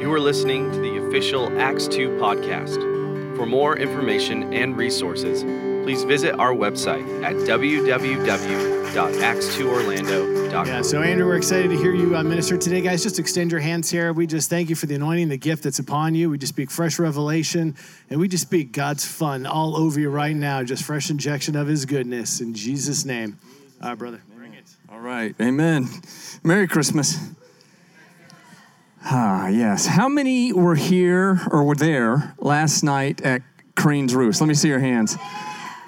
You are listening to the official Acts 2 podcast. For more information and resources, please visit our website at www.acts2orlando.com. Yeah, so Andrew, we're excited to hear you uh, minister today, guys. Just extend your hands here. We just thank you for the anointing, the gift that's upon you. We just speak fresh revelation, and we just speak God's fun all over you right now. Just fresh injection of His goodness in Jesus' name. All right, brother, bring it. All right. Amen. Merry Christmas. Ah, yes. How many were here or were there last night at Crane's Roost? Let me see your hands.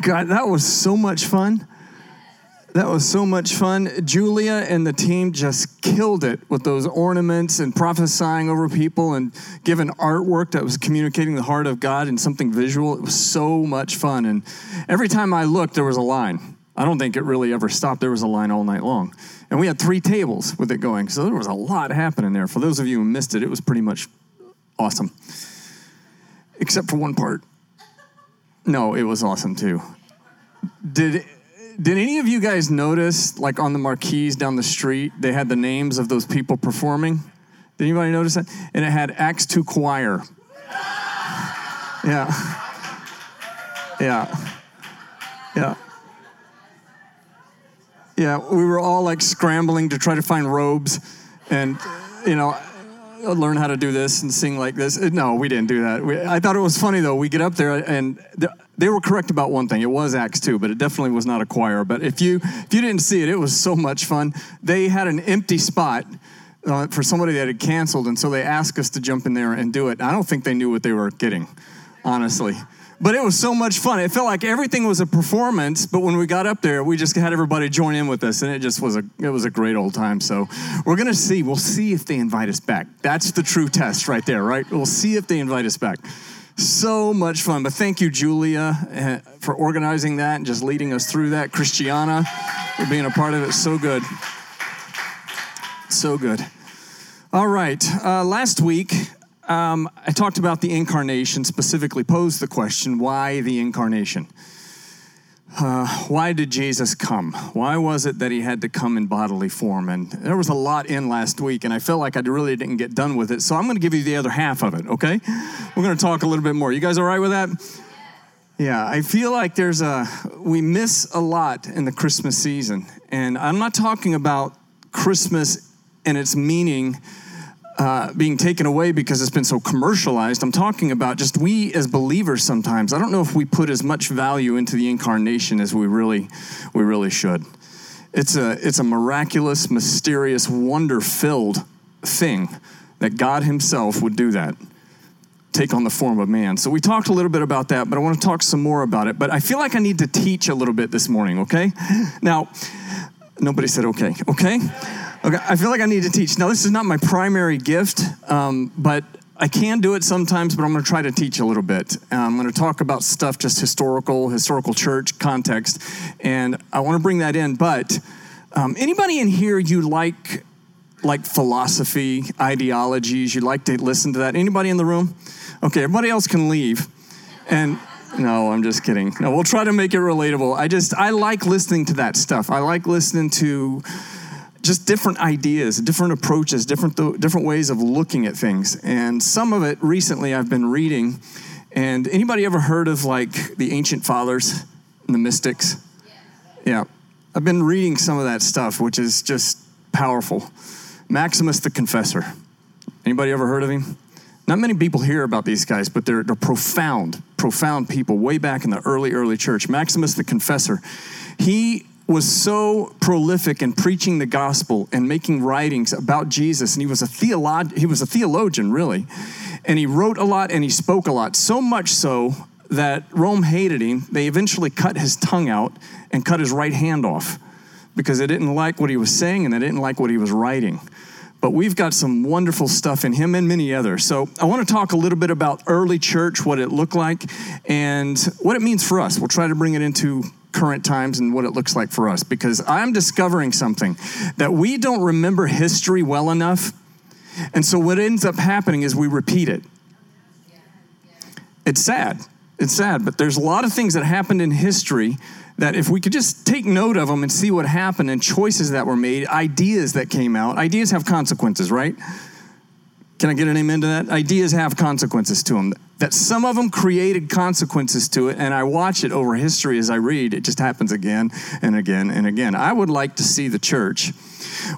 God, that was so much fun. That was so much fun. Julia and the team just killed it with those ornaments and prophesying over people and giving artwork that was communicating the heart of God and something visual. It was so much fun. And every time I looked, there was a line. I don't think it really ever stopped. There was a line all night long. And we had three tables with it going. So there was a lot happening there. For those of you who missed it, it was pretty much awesome. Except for one part. No, it was awesome too. Did did any of you guys notice like on the marquees down the street they had the names of those people performing? Did anybody notice that? And it had Acts 2 choir. Yeah. Yeah. Yeah. Yeah, we were all like scrambling to try to find robes and, you know, learn how to do this and sing like this. No, we didn't do that. We, I thought it was funny though. We get up there and th- they were correct about one thing. It was Acts 2, but it definitely was not a choir. But if you if you didn't see it, it was so much fun. They had an empty spot uh, for somebody that had canceled, and so they asked us to jump in there and do it. I don't think they knew what they were getting, honestly. But it was so much fun. It felt like everything was a performance, but when we got up there, we just had everybody join in with us, and it just was a it was a great old time. So we're gonna see. We'll see if they invite us back. That's the true test right there, right? We'll see if they invite us back. So much fun. But thank you, Julia, eh, for organizing that and just leading us through that. Christiana for being a part of it. So good. So good. All right. Uh, last week, um, I talked about the incarnation, specifically posed the question why the incarnation? Uh, why did Jesus come? Why was it that he had to come in bodily form? And there was a lot in last week, and I felt like I really didn't get done with it. So I'm going to give you the other half of it, okay? We're going to talk a little bit more. You guys all right with that? Yeah, I feel like there's a, we miss a lot in the Christmas season. And I'm not talking about Christmas and its meaning uh, being taken away because it's been so commercialized. I'm talking about just we as believers sometimes. I don't know if we put as much value into the incarnation as we really, we really should. It's a, it's a miraculous, mysterious, wonder-filled thing that God Himself would do that, take on the form of man. So we talked a little bit about that, but I want to talk some more about it. But I feel like I need to teach a little bit this morning. Okay? Now, nobody said okay. Okay. Okay, I feel like I need to teach. Now, this is not my primary gift, um, but I can do it sometimes, but I'm going to try to teach a little bit. Uh, I'm going to talk about stuff just historical, historical church context, and I want to bring that in. But um, anybody in here you like like philosophy, ideologies? You like to listen to that? Anybody in the room? Okay, everybody else can leave. And no, I'm just kidding. No, we'll try to make it relatable. I just I like listening to that stuff. I like listening to just different ideas, different approaches, different th- different ways of looking at things. And some of it recently I've been reading. And anybody ever heard of like the ancient fathers and the mystics? Yeah. I've been reading some of that stuff, which is just powerful. Maximus the Confessor. Anybody ever heard of him? Not many people hear about these guys, but they're, they're profound, profound people way back in the early, early church. Maximus the Confessor. He was so prolific in preaching the gospel and making writings about Jesus, and he was a theolog- he was a theologian, really. And he wrote a lot and he spoke a lot, so much so that Rome hated him. They eventually cut his tongue out and cut his right hand off because they didn't like what he was saying and they didn't like what he was writing. But we've got some wonderful stuff in him and many others. So I want to talk a little bit about early church, what it looked like, and what it means for us. We'll try to bring it into current times and what it looks like for us because I'm discovering something that we don't remember history well enough. And so what ends up happening is we repeat it. It's sad. It's sad, but there's a lot of things that happened in history that if we could just take note of them and see what happened and choices that were made, ideas that came out, ideas have consequences, right? Can I get an amen to that? Ideas have consequences to them. That some of them created consequences to it, and I watch it over history as I read. It just happens again and again and again. I would like to see the church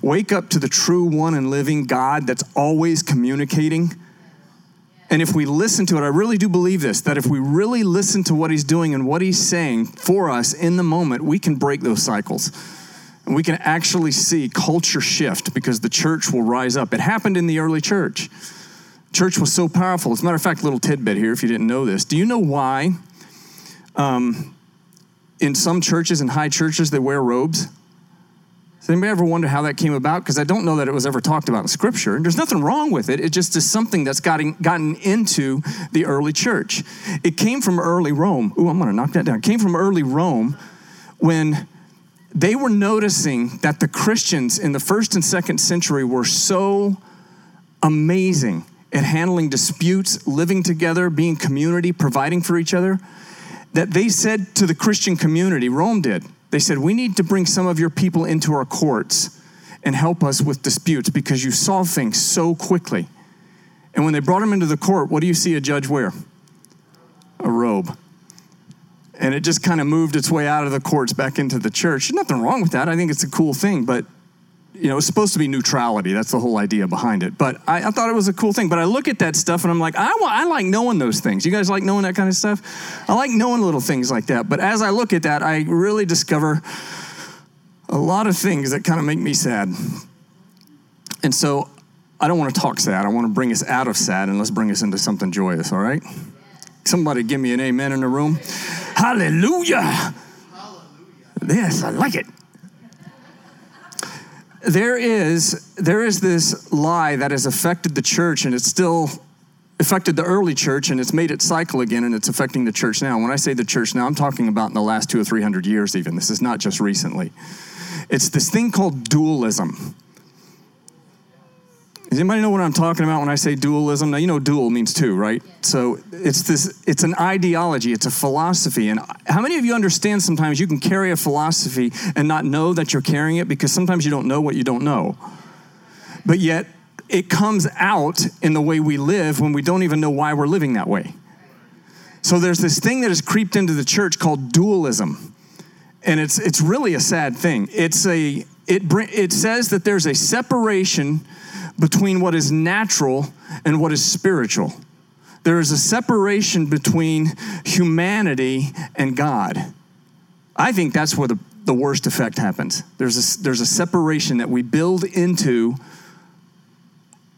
wake up to the true one and living God that's always communicating. And if we listen to it, I really do believe this that if we really listen to what he's doing and what he's saying for us in the moment, we can break those cycles. And we can actually see culture shift because the church will rise up. It happened in the early church. Church was so powerful. As a matter of fact, little tidbit here, if you didn't know this. Do you know why um, in some churches and high churches they wear robes? Does anybody ever wonder how that came about? Because I don't know that it was ever talked about in Scripture. And There's nothing wrong with it. It just is something that's gotten, gotten into the early church. It came from early Rome. Ooh, I'm going to knock that down. It came from early Rome when they were noticing that the Christians in the first and second century were so amazing at handling disputes, living together, being community, providing for each other, that they said to the Christian community, Rome did, they said, We need to bring some of your people into our courts and help us with disputes because you solve things so quickly. And when they brought them into the court, what do you see a judge wear? A robe and it just kind of moved its way out of the courts back into the church. Nothing wrong with that. I think it's a cool thing, but you know, it's supposed to be neutrality. That's the whole idea behind it. But I, I, thought it was a cool thing. But I look at that stuff and I'm like, I, I like knowing those things. You guys like knowing that kind of stuff? I like knowing little things like that. But as I look at that, I really discover a lot of things that kind of make me sad. And so I don't want to talk sad. I want to bring us out of sad and let's bring us into something joyous, all right? Somebody give me an amen in the room. Hallelujah. Hallelujah. Yes, I like it. There is, there is this lie that has affected the church, and it's still affected the early church, and it's made it cycle again, and it's affecting the church now. When I say the church now, I'm talking about in the last two or three hundred years, even. This is not just recently. It's this thing called dualism. Does anybody know what I'm talking about when I say dualism? Now you know dual means two, right? So it's this it's an ideology, it's a philosophy. And how many of you understand sometimes you can carry a philosophy and not know that you're carrying it because sometimes you don't know what you don't know. But yet it comes out in the way we live when we don't even know why we're living that way. So there's this thing that has creeped into the church called dualism. And it's it's really a sad thing. It's a it it says that there's a separation between what is natural and what is spiritual. There is a separation between humanity and God. I think that's where the, the worst effect happens. There's a, there's a separation that we build into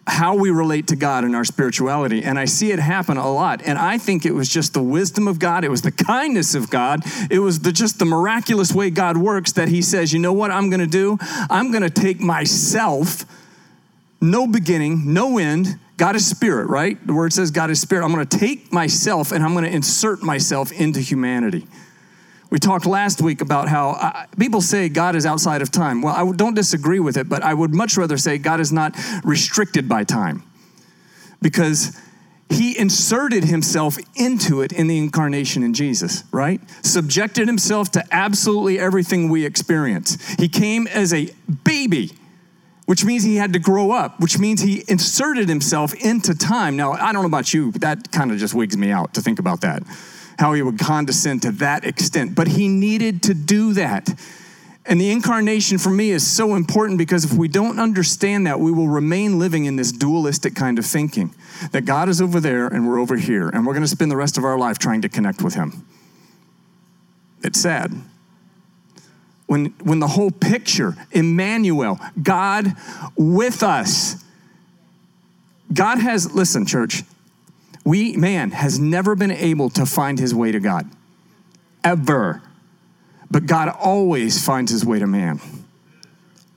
how we relate to God in our spirituality. And I see it happen a lot. And I think it was just the wisdom of God, it was the kindness of God, it was the, just the miraculous way God works that He says, you know what I'm gonna do? I'm gonna take myself no beginning, no end. God is spirit, right? The word says God is spirit. I'm going to take myself and I'm going to insert myself into humanity. We talked last week about how uh, people say God is outside of time. Well, I don't disagree with it, but I would much rather say God is not restricted by time because he inserted himself into it in the incarnation in Jesus, right? Subjected himself to absolutely everything we experience. He came as a baby which means he had to grow up, which means he inserted himself into time. Now, I don't know about you, but that kind of just wigs me out to think about that, how he would condescend to that extent. But he needed to do that. And the incarnation for me is so important because if we don't understand that, we will remain living in this dualistic kind of thinking that God is over there and we're over here, and we're going to spend the rest of our life trying to connect with him. It's sad when, when the whole picture, Emmanuel, God with us. God has, listen, church, we, man, has never been able to find his way to God. Ever. But God always finds his way to man.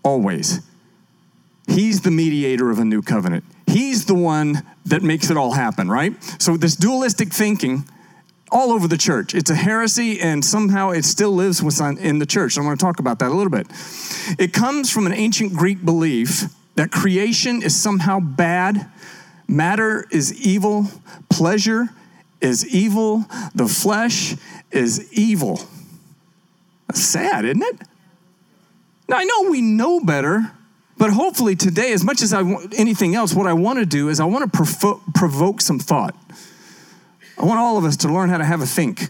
Always. He's the mediator of a new covenant. He's the one that makes it all happen, right? So, this dualistic thinking all over the church. It's a heresy, and somehow it still lives in the church. I want to talk about that a little bit. It comes from an ancient Greek belief that creation is somehow bad, matter is evil, pleasure is evil, the flesh is evil. That's sad, isn't it? Now, I know we know better, But hopefully today, as much as I want anything else, what I want to do is I want to provo- provoke some thought. I want all of us to learn how to have a think.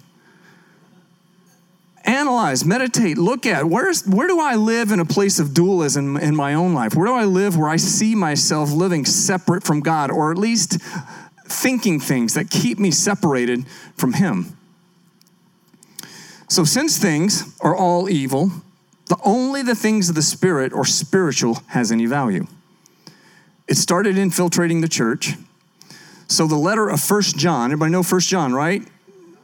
Analyze, meditate, look at where's where do I live in a place of dualism in my own life? Where do I live where I see myself living separate from God, or at least thinking things that keep me separated from Him? So, since things are all evil, the only the things of the spirit or spiritual has any value. It started infiltrating the church. So the letter of First John, everybody know First John, right?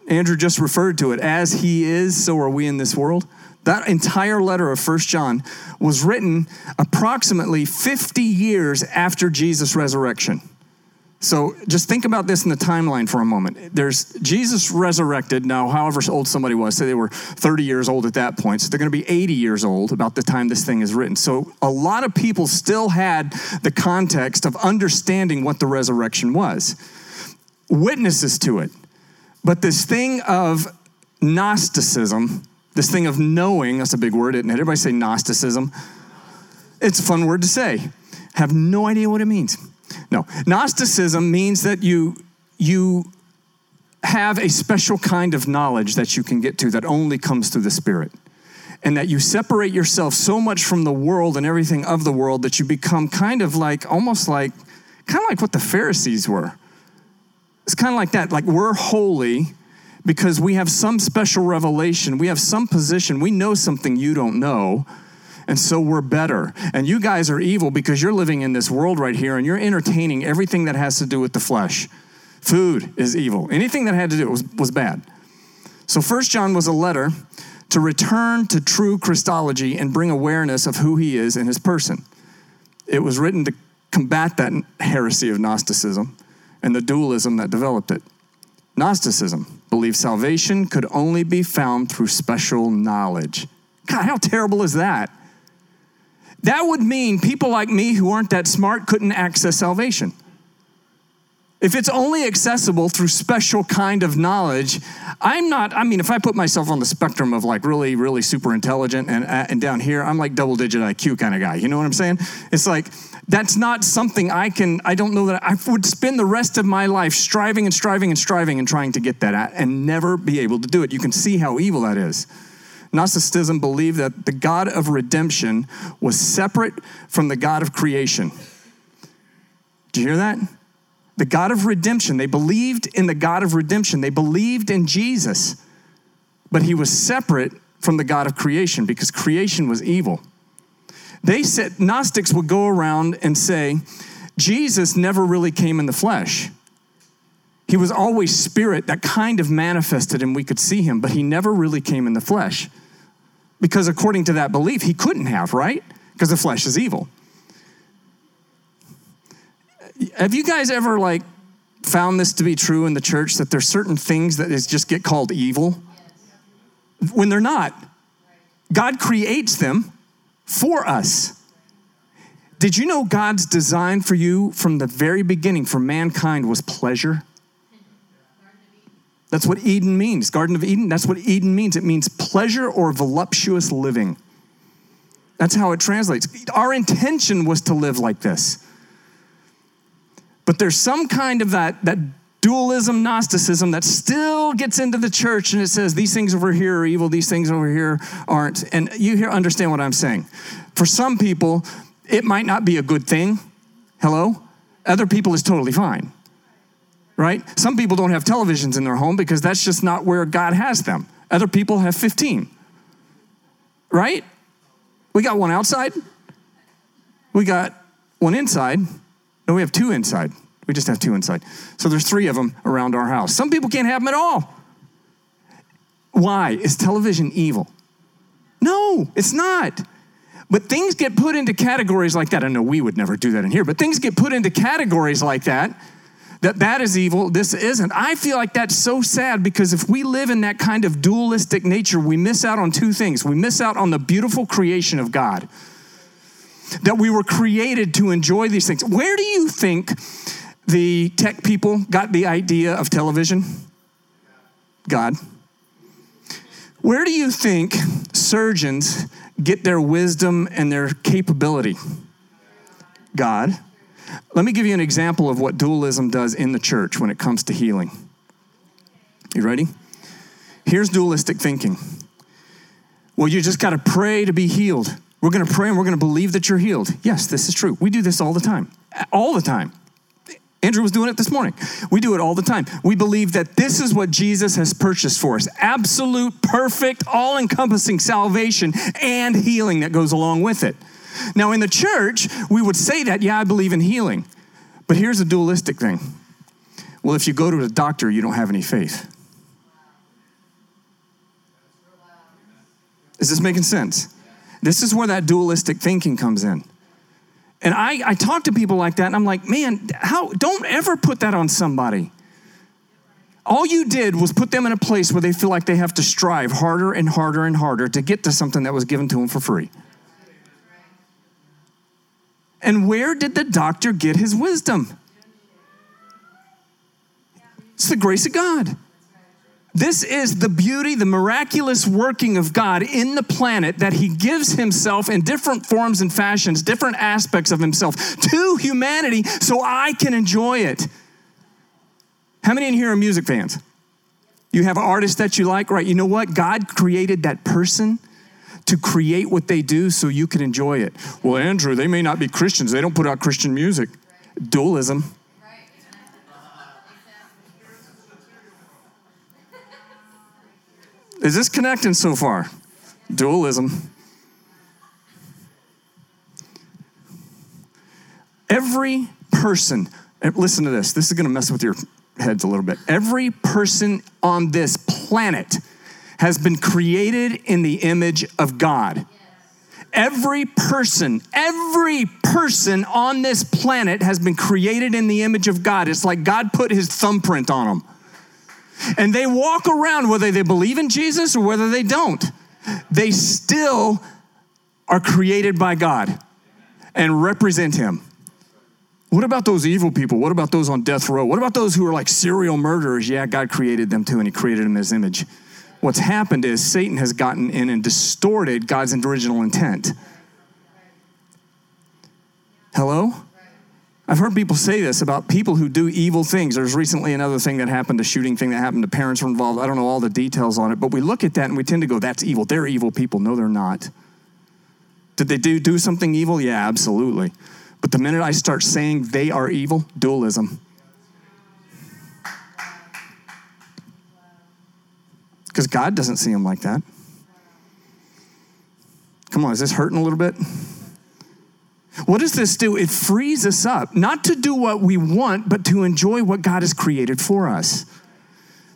Andrew just referred to it. As he is, so are we in this world. That entire letter of First John was written approximately 50 years after Jesus' resurrection. So just think about this in the timeline for a moment. There's Jesus resurrected now, however old somebody was, say they were 30 years old at that point. So they're going to be 80 years old about the time this thing is written. So a lot of people still had the context of understanding what the resurrection was, witnesses to it. But this thing of Gnosticism, this thing of knowing, that's a big word, isn't it? Everybody say Gnosticism. It's a fun word to say. Have no idea what it means. No, Gnosticism means that you you have a special kind of knowledge that you can get to that only comes through the Spirit. And that you separate yourself so much from the world and everything of the world that you become kind of like, almost like, kind of like what the Pharisees were. It's kind of like that. Like we're holy because we have some special revelation, we have some position, we know something you don't know and so we're better. And you guys are evil because you're living in this world right here and you're entertaining everything that has to do with the flesh. Food is evil. Anything that had to do was, was bad. So First John was a letter to return to true Christology and bring awareness of who he is and his person. It was written to combat that heresy of Gnosticism and the dualism that developed it. Gnosticism believed salvation could only be found through special knowledge. God, how terrible is that? That would mean people like me who aren't that smart couldn't access salvation. If it's only accessible through special kind of knowledge, I'm not, I mean, if I put myself on the spectrum of like really, really super intelligent and, uh, and down here, I'm like double digit IQ kind of guy. You know what I'm saying? It's like, that's not something I can, I don't know that I would spend the rest of my life striving and striving and striving and trying to get that at and never be able to do it. You can see how evil that is. Gnosticism believed that the God of redemption was separate from the God of creation. Do you hear that? The God of redemption. They believed in the God of redemption. They believed in Jesus, but he was separate from the God of creation because creation was evil. They said, Gnostics would go around and say, Jesus never really came in the flesh. He was always spirit that kind of manifested and we could see him, but he never really came in the flesh. Because according to that belief, he couldn't have, right? Because the flesh is evil. Have you guys ever like found this to be true in the church that there's certain things that is just get called evil when they're not? God creates them for us. Did you know God's design for you from the very beginning for mankind was pleasure? That's what Eden means. Garden of Eden, that's what Eden means. It means pleasure or voluptuous living. That's how it translates. Our intention was to live like this. But there's some kind of that, that dualism, Gnosticism that still gets into the church and it says these things over here are evil, these things over here aren't. And you here understand what I'm saying. For some people, it might not be a good thing. Hello? Other people is totally fine right? Some people don't have televisions in their home because that's just not where God has them. Other people have 15, right? We got one outside, we got one inside. No, we have two inside. We just have two inside. So there's three of them around our house. Some people can't have them at all. Why? Is television evil? No, it's not. But things get put into categories like that. I know we would never do that in here, but things get put into categories like that that that is evil, this isn't. I feel like that's so sad because if we live in that kind of dualistic nature, we miss out on two things. We miss out on the beautiful creation of God, that we were created to enjoy these things. Where do you think the tech people got the idea of television? God. Where do you think surgeons get their wisdom and their capability? God. Let me give you an example of what dualism does in the church when it comes to healing. You ready? Here's dualistic thinking. Well, you just got to pray to be healed. We're going to pray and we're going to believe that you're healed. Yes, this is true. We do this all the time. All the time. Andrew was doing it this morning. We do it all the time. We believe that this is what Jesus has purchased for us absolute, perfect, all encompassing salvation and healing that goes along with it. Now, in the church, we would say that, yeah, I believe in healing. But here's a dualistic thing. Well, if you go to a doctor, you don't have any faith. Is this making sense? This is where that dualistic thinking comes in. And I, I talk to people like that, and I'm like, man, how don't ever put that on somebody. All you did was put them in a place where they feel like they have to strive harder and harder and harder to get to something that was given to them for free. And where did the doctor get his wisdom? It's the grace of God. This is the beauty, the miraculous working of God in the planet that He gives Himself in different forms and fashions, different aspects of Himself to humanity so I can enjoy it. How many in here are music fans? You have artists that you like, right? You know what? God created that person to create what they do so you can enjoy it. Well, Andrew, they may not be Christians, they don't put out Christian music. Dualism. Is this connecting so far? Dualism. Every person, eh, listen to this, this is gonna mess with your heads a little bit. Every person on this planet has been created in the image of God. Every person, every person on this planet has been created in the image of God. It's like God put his thumbprint on them. And they walk around whether they believe in Jesus or whether they don't. They still are created by God and represent Him. What about those evil people? What about those on death row? What about those who are like serial murderers? Yeah, God created them too, and He created them in His image. What's happened is Satan has gotten in and distorted God's original intent. Hello? I've heard people say this about people who do evil things. There's recently another thing that happened, a shooting thing that happened. The parents were involved. I don't know all the details on it, but we look at that and we tend to go, that's evil. They're evil people. No, they're not. Did they do, do something evil? Yeah, absolutely. But the minute I start saying they are evil, dualism. Because God doesn't see them like that. Come on, is this hurting a little bit? What does this do? It frees us up, not to do what we want, but to enjoy what God has created for us.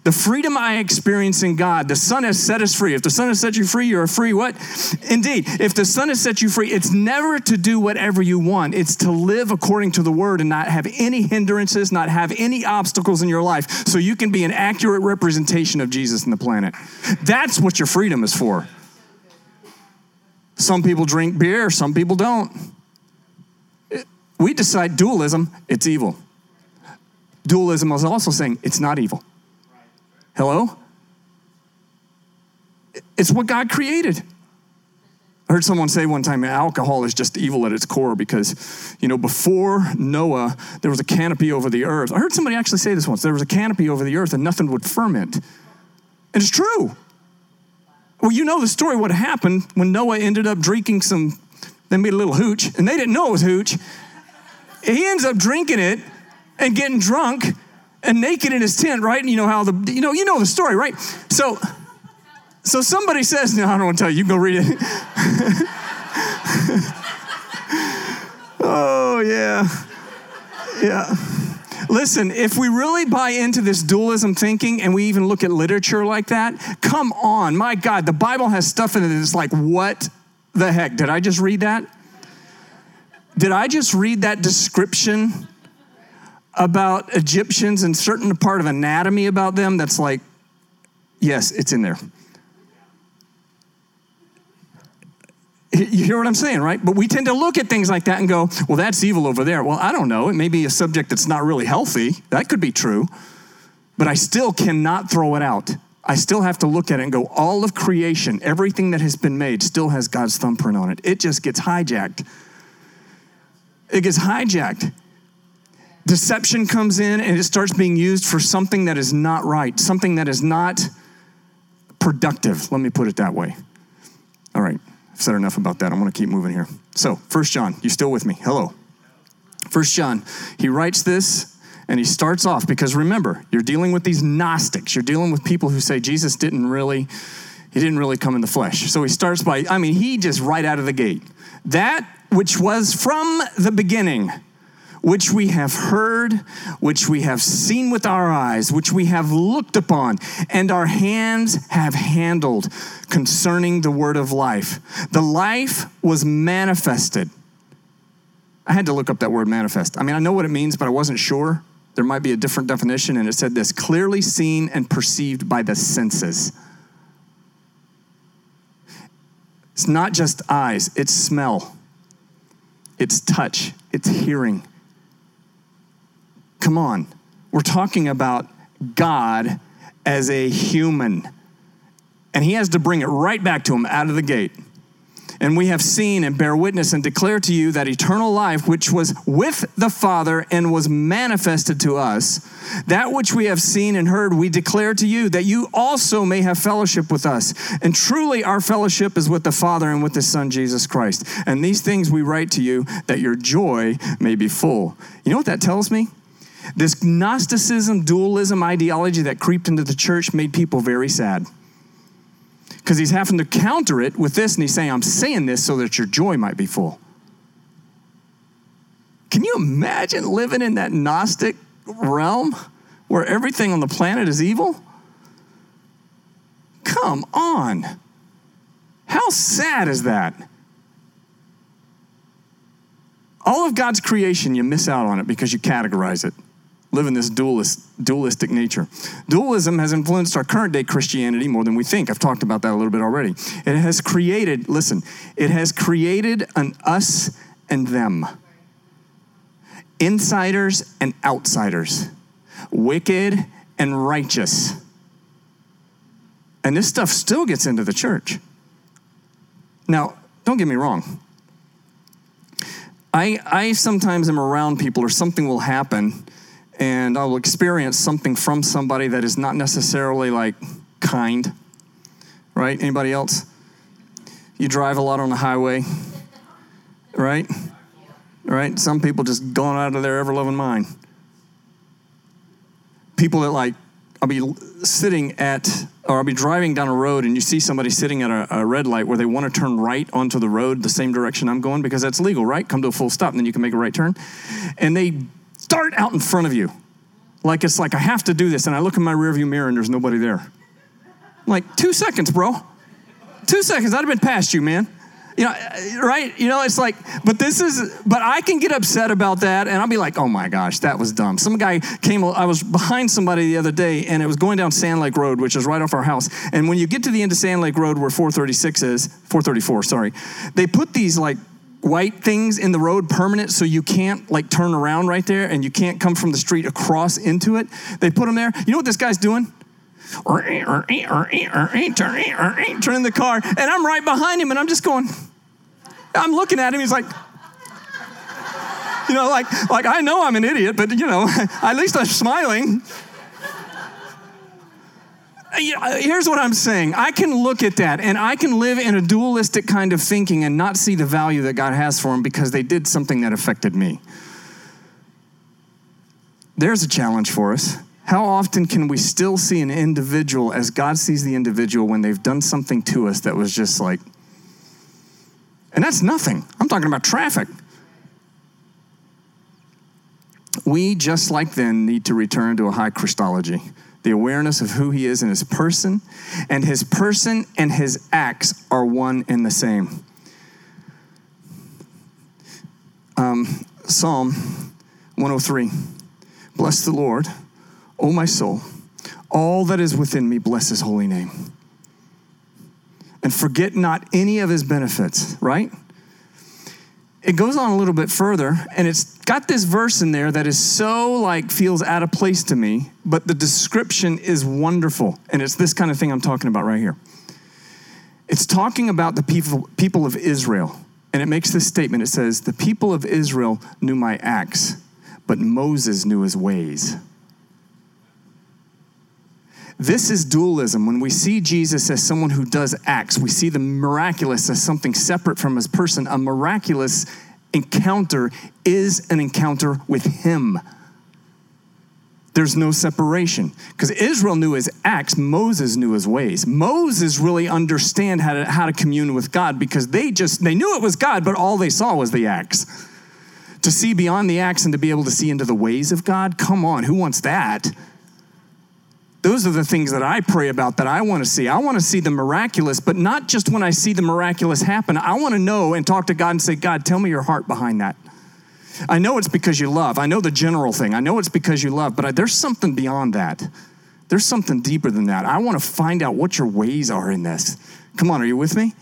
The freedom I experience in God, the Son has set us free. If the Son has set you free, you're free. What? Indeed, if the Son has set you free, it's never to do whatever you want. It's to live according to the Word and not have any hindrances, not have any obstacles in your life, so you can be an accurate representation of Jesus in the planet. That's what your freedom is for. Some people drink beer, some people don't. We decide dualism, it's evil. Dualism is also saying it's not evil. Hello? It's what God created. I heard someone say one time alcohol is just evil at its core because, you know, before Noah, there was a canopy over the earth. I heard somebody actually say this once there was a canopy over the earth and nothing would ferment. And it's true. Well, you know the story what happened when Noah ended up drinking some, they made a little hooch, and they didn't know it was hooch. He ends up drinking it and getting drunk and naked in his tent, right? And you know how the you know you know the story, right? So so somebody says, no, I don't want to tell you. You can go read it. oh yeah, yeah. Listen, if we really buy into this dualism thinking and we even look at literature like that, come on, my God, the Bible has stuff in it that's like, what the heck? Did I just read that? Did I just read that description about Egyptians and certain part of anatomy about them that's like, yes, it's in there. You hear what I'm saying, right? But we tend to look at things like that and go, well, that's evil over there. Well, I don't know. It may be a subject that's not really healthy. That could be true. But I still cannot throw it out. I still have to look at it and go, all of creation, everything that has been made, still has God's thumbprint on it. It just gets hijacked it gets hijacked. Deception comes in and it starts being used for something that is not right, something that is not productive. Let me put it that way. All right, I've said enough about that. I'm going to keep moving here. So, First John, you still with me? Hello. First John, he writes this and he starts off because remember, you're dealing with these Gnostics. You're dealing with people who say Jesus didn't really he didn't really come in the flesh. So he starts by I mean, he just right out of the gate. That which was from the beginning, which we have heard, which we have seen with our eyes, which we have looked upon, and our hands have handled concerning the word of life. The life was manifested. I had to look up that word manifest. I mean, I know what it means, but I wasn't sure. There might be a different definition, and it said this clearly seen and perceived by the senses. It's not just eyes, it's smell, it's touch, it's hearing. Come on. We're talking about God as a human. And he has to bring it right back to him out of the gate. And we have seen and bear witness and declare to you that eternal life, which was with the Father and was manifested to us, that which we have seen and heard, we declare to you that you also may have fellowship with us. And truly, our fellowship is with the Father and with the Son, Jesus Christ. And these things we write to you that your joy may be full. You know what that tells me? This Gnosticism, dualism ideology that creeped into the church made people very sad because he's having to counter it with this and he's saying, I'm saying this so that your joy might be full. Can you imagine living in that Gnostic realm where everything on the planet is evil? Come on. How sad is that? All of God's creation, you miss out on it because you categorize it live in this dualist, dualistic nature. Dualism has influenced our current day Christianity more than we think. I've talked about that a little bit already. It has created, listen, it has created an us and them, insiders and outsiders, wicked and righteous. And this stuff still gets into the church. Now, don't get me wrong. I, I sometimes am around people or something will happen and I will experience something from somebody that is not necessarily like kind. Right? Anybody else? You drive a lot on the highway, right? Right? Some people just going out of their ever loving mind. People that like, I'll be sitting at, or I'll be driving down a road and you see somebody sitting at a, a red light where they want to turn right onto the road the same direction I'm going because that's legal, right? Come to a full stop and then you can make a right turn. And they dart out in front of you. Like it's like I have to do this, and I look in my rearview mirror and there's nobody there. I'm like, two seconds, bro. Two seconds, I'd have been past you, man. You know, uh, right? You know, it's like, but this is, but I can get upset about that, and I'll be like, oh my gosh, that was dumb. Some guy came, I was behind somebody the other day, and it was going down Sand Lake Road, which is right off our house. And when you get to the end of Sand Lake Road, where 436 is, 434, sorry, they put these like white things in the road permanent so you can't like turn around right there and you can't come from the street across into it. They put them there. You know what this guy's doing? Turning the car, and I'm right behind him, and I'm just going. I'm looking at him. He's like, you know, like, like I know I'm an idiot, but you know, at least I'm smiling. Uh, here's what I'm saying. I can look at that and I can live in a dualistic kind of thinking and not see the value that God has for them because they did something that affected me. There's a challenge for us. How often can we still see an individual as God sees the individual when they've done something to us that was just like, and that's nothing. I'm talking about traffic. We, just like then, need to return to a high Christology the awareness of who he is in his person, and his person and his acts are one and the same. Um, Psalm 103 Bless the Lord, O my soul. All that is within me, bless his holy name. And forget not any of his benefits, right? it goes on a little bit further and it's got this verse in there that is so like feels out of place to me but the description is wonderful and it's this kind of thing i'm talking about right here it's talking about the people, people of israel And it makes this statement it says, The people of Israel knew my acts, but Moses knew his ways. This is dualism. When we see Jesus as someone who does acts, we see the miraculous as something separate from his person. A miraculous encounter is an encounter with him. There's no separation because Israel knew his acts, Moses knew his ways. Moses really understand how to, how to commune with God because they just they knew it was God, but all they saw was the acts. To see beyond the acts and to be able to see into the ways of God, come on, who wants that? Those are the things that I pray about that I want to see. I want to see the miraculous, but not just when I see the miraculous happen. I want to know and talk to God and say, God, tell me your heart behind that. I know it's because you love. I know the general thing. I know it's because you love, but I, there's something beyond that. There's something deeper than that. I want to find out what your ways are in this. Come on, are you with me?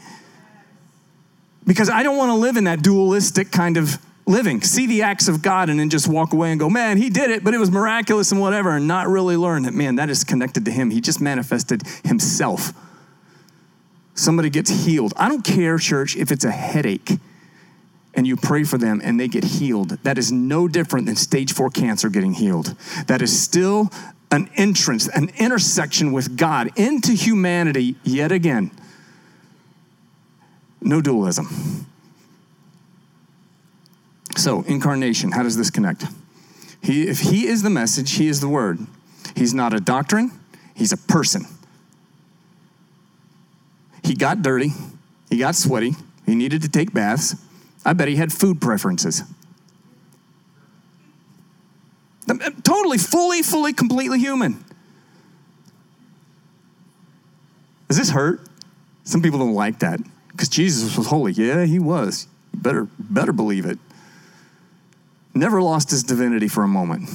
Because I don't want to live in that dualistic kind of living. See the acts of God and then just walk away and go, man, he did it, but it was miraculous and whatever, and not really learn that, man, that is connected to him. He just manifested himself. Somebody gets healed. I don't care, church, if it's a headache and you pray for them and they get healed. That is no different than stage four cancer getting healed. That is still an entrance, an intersection with God into humanity yet again. No dualism. So, incarnation, how does this connect? He, if he is the message, he is the word. He's not a doctrine, he's a person. He got dirty, he got sweaty, he needed to take baths. I bet he had food preferences. Eh, totally, fully, fully, completely human. Does this hurt? Some people don't like that because Jesus was holy. Yeah, he was. Better, better believe it. Never lost his divinity for a moment,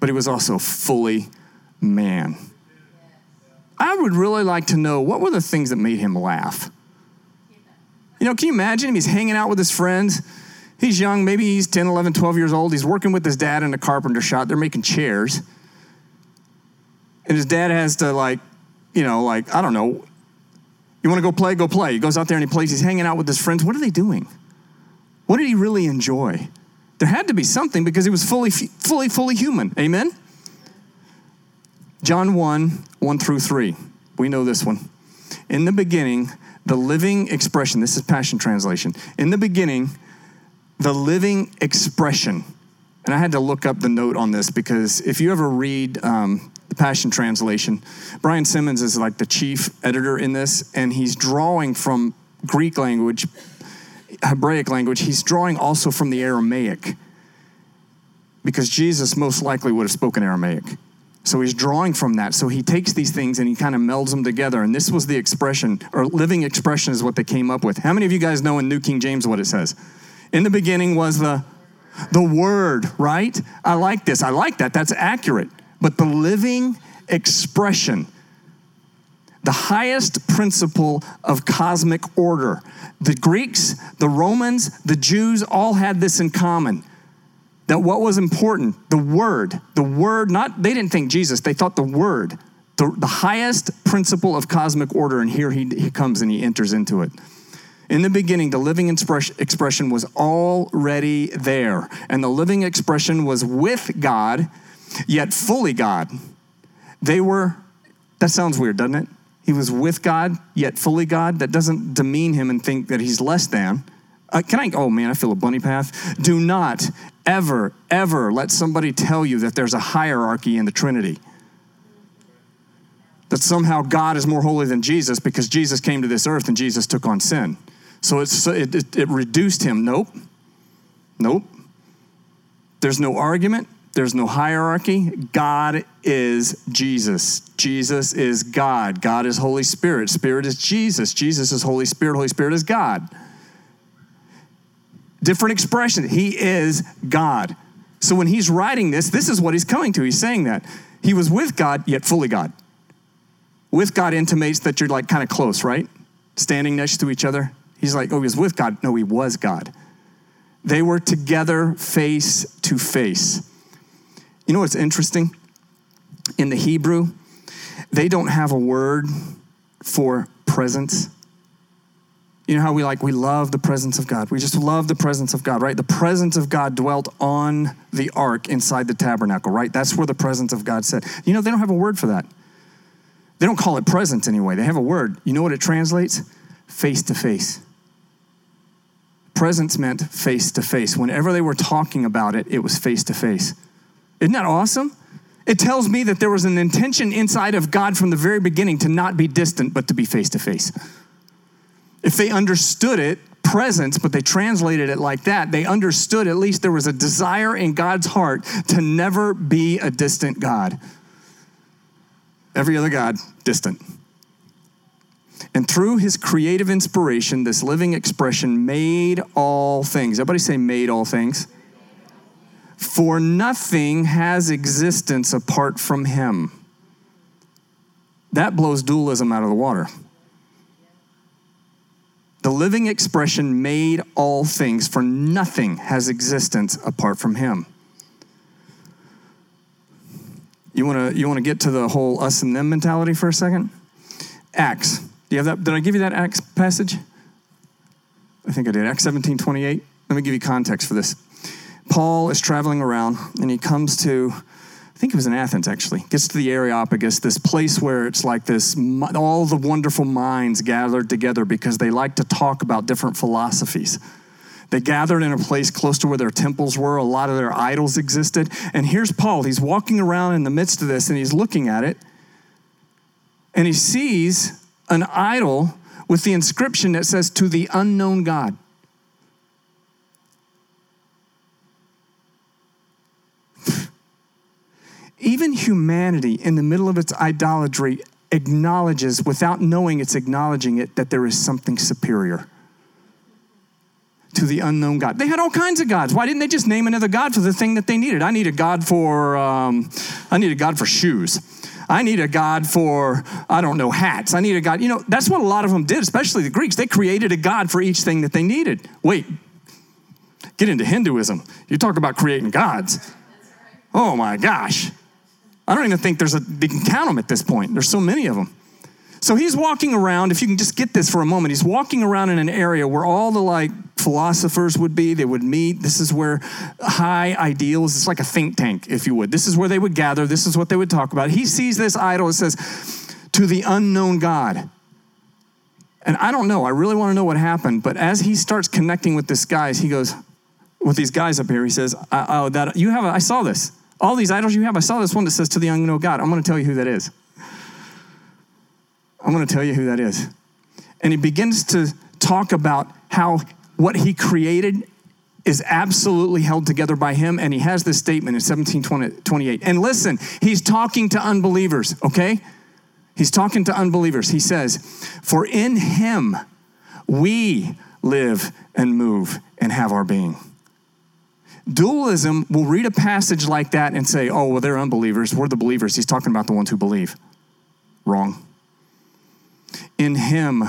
but he was also fully man. I would really like to know what were the things that made him laugh? You know, can you imagine him? He's hanging out with his friends. He's young, maybe he's 10, 11, 12 years old. He's working with his dad in a carpenter shop. They're making chairs. And his dad has to, like, you know, like, I don't know, you want to go play? Go play. He goes out there and he plays. He's hanging out with his friends. What are they doing? What did he really enjoy? There had to be something because he was fully, fully, fully human. Amen? John 1, 1 through 3. We know this one. In the beginning, the living expression, this is Passion Translation. In the beginning, the living expression. And I had to look up the note on this because if you ever read um, the Passion Translation, Brian Simmons is like the chief editor in this, and he's drawing from Greek language, Hebraic language. He's drawing also from the Aramaic because Jesus most likely would have spoken Aramaic. So he's drawing from that. So he takes these things and he kind of melds them together. And this was the expression, or living expression is what they came up with. How many of you guys know in New King James what it says? In the beginning was the the word, right? I like this. I like that. That's accurate. But the living expression, the highest principle of cosmic order. The Greeks, the Romans, the Jews all had this in common that what was important, the word, the word, not, they didn't think Jesus, they thought the word, the, the highest principle of cosmic order, and here he, he comes and he enters into it. In the beginning, the living expression was already there, and the living expression was with God, yet fully God. They were, that sounds weird, doesn't it? He was with God, yet fully God. That doesn't demean him and think that he's less than. Uh, can I? Oh man, I feel a bunny path. Do not ever, ever let somebody tell you that there's a hierarchy in the Trinity. That somehow God is more holy than Jesus because Jesus came to this earth and Jesus took on sin. So it's, it, it, it reduced him. Nope. Nope. There's no argument. There's no hierarchy. God is Jesus. Jesus is God. God is Holy Spirit. Spirit is Jesus. Jesus is Holy Spirit. Holy Spirit is God different expression. He is God. So when he's writing this, this is what he's coming to. He's saying that. He was with God, yet fully God. With God intimates that you're like kind of close, right? Standing next to each other. He's like, oh, he was with God. No, he was God. They were together face to face. You know what's interesting? In the Hebrew, they don't have a word for presence. You know how we like, we love the presence of God. We just love the presence of God, right? The presence of God dwelt on the ark inside the tabernacle, right? That's where the presence of God said. You know, they don't have a word for that. They don't call it presence anyway. They have a word. You know what it translates? Face to face. Presence meant face to face. Whenever they were talking about it, it was face to face. Isn't that awesome? It tells me that there was an intention inside of God from the very beginning to not be distant, but to be face to face. If they understood it, presence, but they translated it like that, they understood at least there was a desire in God's heart to never be a distant God. Every other God, distant. And through his creative inspiration, this living expression made all things. Everybody say, made all things. For nothing has existence apart from him. That blows dualism out of the water. The living expression made all things, for nothing has existence apart from him. You want to you want to get to the whole us and them mentality for a second? Acts. Do you have that? Did I give you that Acts passage? I think I did. Acts 17, 28. Let me give you context for this. Paul is traveling around and he comes to I think it was in Athens actually, gets to the Areopagus, this place where it's like this, all the wonderful minds gathered together because they like to talk about different philosophies. They gathered in a place close to where their temples were, a lot of their idols existed. And here's Paul, he's walking around in the midst of this and he's looking at it, and he sees an idol with the inscription that says, To the unknown God. Even humanity, in the middle of its idolatry, acknowledges, without knowing it's acknowledging it, that there is something superior to the unknown God. They had all kinds of gods. Why didn't they just name another God for the thing that they needed? I need a God for, um, I need a God for shoes. I need a God for, I don't know, hats. I need a God. You know, that's what a lot of them did, especially the Greeks. They created a God for each thing that they needed. Wait, get into Hinduism. You talk about creating gods. Oh my gosh. I don't even think there's a, they can count them at this point. There's so many of them. So he's walking around, if you can just get this for a moment, he's walking around in an area where all the like philosophers would be. They would meet. This is where high ideals, it's like a think tank, if you would. This is where they would gather. This is what they would talk about. He sees this idol, it says, to the unknown God. And I don't know, I really want to know what happened, but as he starts connecting with this guys, he goes, with these guys up here, he says, uh, Oh, that you have, a, I saw this. All these idols you have, I saw this one that says to the unknown God. I'm going to tell you who that is. I'm going to tell you who that is. And he begins to talk about how what he created is absolutely held together by him. And he has this statement in 1728. And listen, he's talking to unbelievers, okay? He's talking to unbelievers. He says, For in him we live and move and have our being. Dualism will read a passage like that and say, oh, well, they're unbelievers. We're the believers. He's talking about the ones who believe. Wrong. In him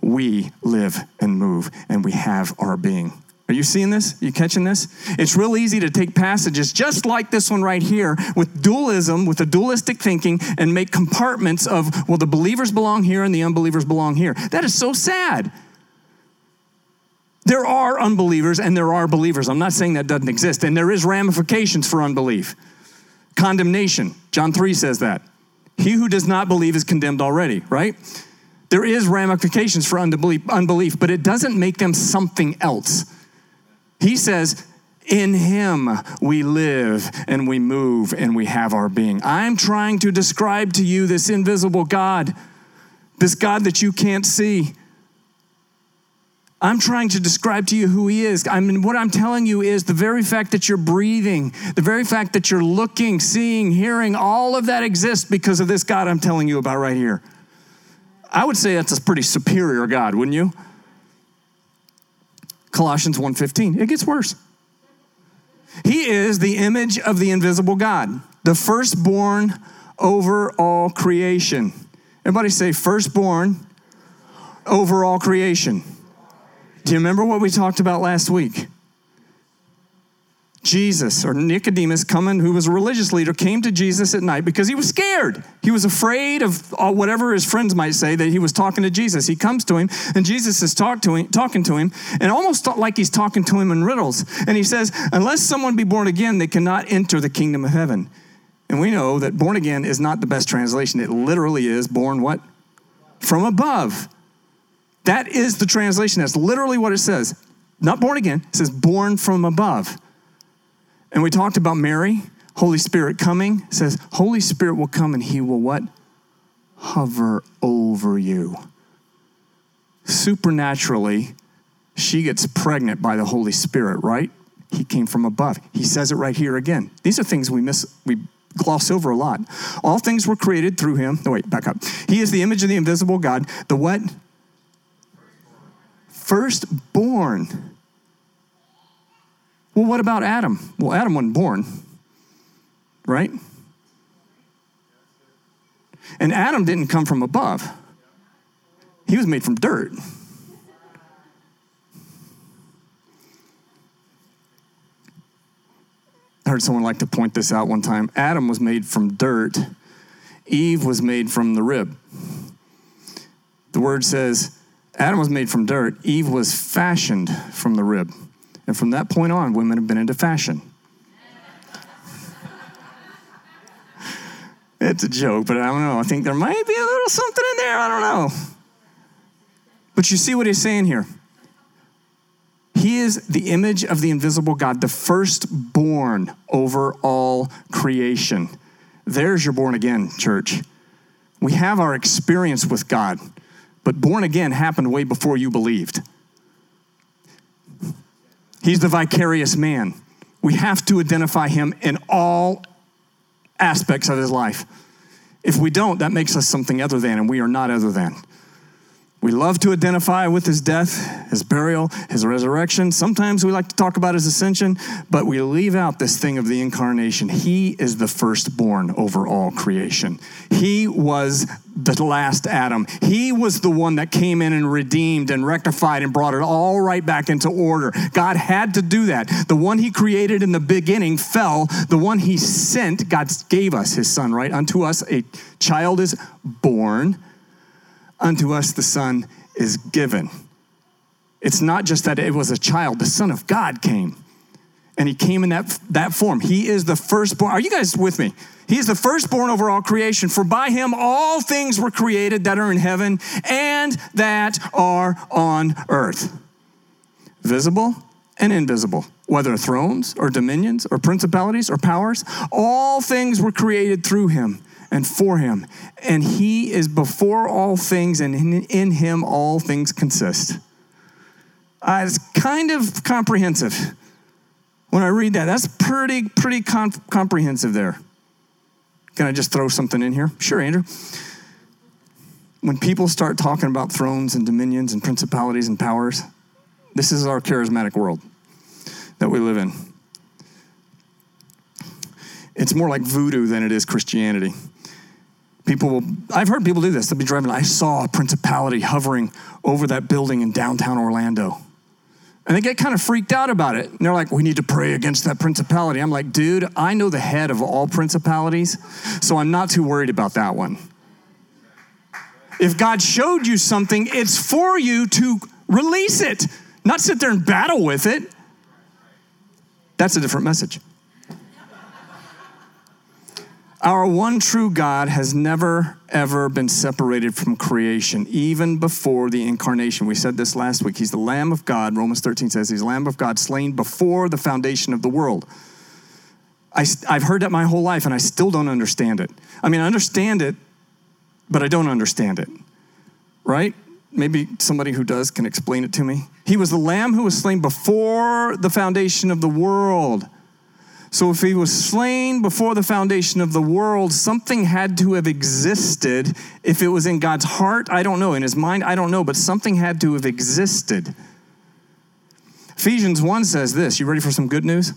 we live and move and we have our being. Are you seeing this? Are you catching this? It's real easy to take passages just like this one right here with dualism, with the dualistic thinking, and make compartments of, well, the believers belong here and the unbelievers belong here. That is so sad. There are unbelievers and there are believers. I'm not saying that doesn't exist. And there is ramifications for unbelief. Condemnation. John 3 says that. He who does not believe is condemned already, right? There is ramifications for unbelief, unbelief, but it doesn't make them something else. He says, in him we live and we move and we have our being. I'm trying to describe to you this invisible God, this God that you can't see I'm trying to describe to you who he is. I mean, what I'm telling you is the very fact that you're breathing, the very fact that you're looking, seeing, hearing, all of that exists because of this God I'm telling you about right here. I would say that's a pretty superior God, wouldn't you? Colossians 1:15. It gets worse. He is the image of the invisible God, the firstborn over all creation. Everybody say firstborn over all creation. Do you remember what we talked about last week? Jesus or Nicodemus coming, who was a religious leader, came to Jesus at night because he was scared. He was afraid of whatever his friends might say that he was talking to Jesus. He comes to him, and Jesus is talk to him, talking to him, and almost like he's talking to him in riddles. And he says, Unless someone be born again, they cannot enter the kingdom of heaven. And we know that born again is not the best translation. It literally is born what? From above. That is the translation. That's literally what it says. Not born again, it says born from above. And we talked about Mary, Holy Spirit coming. It says, Holy Spirit will come and he will what? Hover over you. Supernaturally, she gets pregnant by the Holy Spirit, right? He came from above. He says it right here again. These are things we miss, we gloss over a lot. All things were created through him. No, wait, back up. He is the image of the invisible God. The what? Firstborn. Well, what about Adam? Well, Adam wasn't born, right? And Adam didn't come from above, he was made from dirt. I heard someone like to point this out one time. Adam was made from dirt, Eve was made from the rib. The word says Adam was made from dirt, Eve was fashioned from the rib. And from that point on, women have been into fashion. it's a joke, but I don't know. I think there might be a little something in there. I don't know. But you see what he's saying here. He is the image of the invisible God, the firstborn over all creation. There's your born again, church. We have our experience with God, but born again happened way before you believed. He's the vicarious man. We have to identify him in all aspects of his life. If we don't, that makes us something other than, and we are not other than. We love to identify with his death, his burial, his resurrection. Sometimes we like to talk about his ascension, but we leave out this thing of the incarnation. He is the firstborn over all creation. He was the last Adam. He was the one that came in and redeemed and rectified and brought it all right back into order. God had to do that. The one he created in the beginning fell. The one he sent, God gave us his son, right? Unto us a child is born unto us the Son is given. It's not just that it was a child, the Son of God came. And he came in that, that form. He is the firstborn. Are you guys with me? He is the firstborn over all creation. For by him all things were created that are in heaven and that are on earth, visible and invisible, whether thrones or dominions or principalities or powers. All things were created through him and for him. And he is before all things, and in, him all things consist. Uh, it's kind of comprehensive. When I read that, that's pretty, pretty com- comprehensive there. Can I just throw something in here? Sure, Andrew. When people start talking about thrones and dominions and principalities and powers, this is our charismatic world that we live in. It's more like voodoo than it is Christianity. People will, I've heard people do this. They'll be driving, I saw a principality hovering over that building in downtown Orlando. And they get kind of freaked out about it. And they're like, we need to pray against that principality. I'm like, dude, I know the head of all principalities, so I'm not too worried about that one. If God showed you something, it's for you to release it, not sit there and battle with it. That's a different message. Our one true God has never, ever been separated from creation, even before the incarnation. We said this last week. He's the Lamb of God. Romans 13 says he's the Lamb of God slain before the foundation of the world. I, I've heard that my whole life, and I still don't understand it. I mean, I understand it, but I don't understand it, right? Maybe somebody who does can explain it to me. He was the Lamb who was slain before the foundation of the world. So if he was slain before the foundation of the world, something had to have existed. If it was in God's heart, I don't know. In his mind, I don't know, but something had to have existed. Ephesians 1 says this. You ready for some good news?